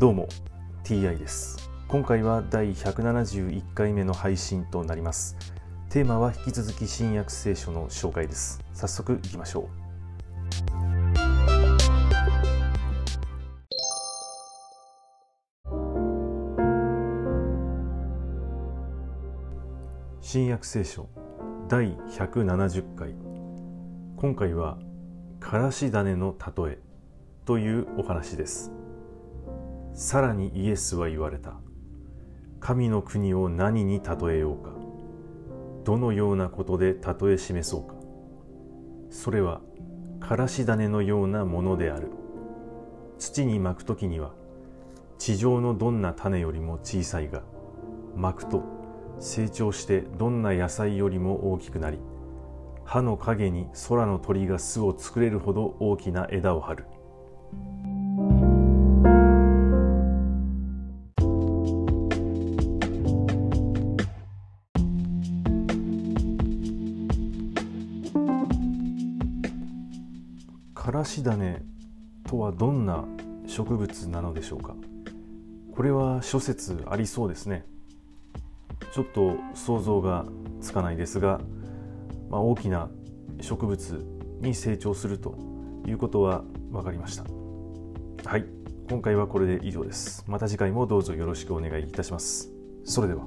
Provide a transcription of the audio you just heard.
どうも TI です。今回は第171回目の配信となります。テーマは引き続き新約聖書の紹介です。早速いきましょう。新約聖書第170回。今回はからし種の例えというお話です。さらにイエスは言われた。神の国を何に例えようか。どのようなことで例え示そうか。それはからし種のようなものである。土にまくときには地上のどんな種よりも小さいがまくと成長してどんな野菜よりも大きくなり葉の陰に空の鳥が巣を作れるほど大きな枝を張る。からし種とはどんな植物なのでしょうか？これは諸説ありそうですね。ちょっと想像がつかないですが、まあ、大きな植物に成長するということは分かりました。はい今回はこれで以上です。また次回もどうぞよろしくお願いいたします。それでは。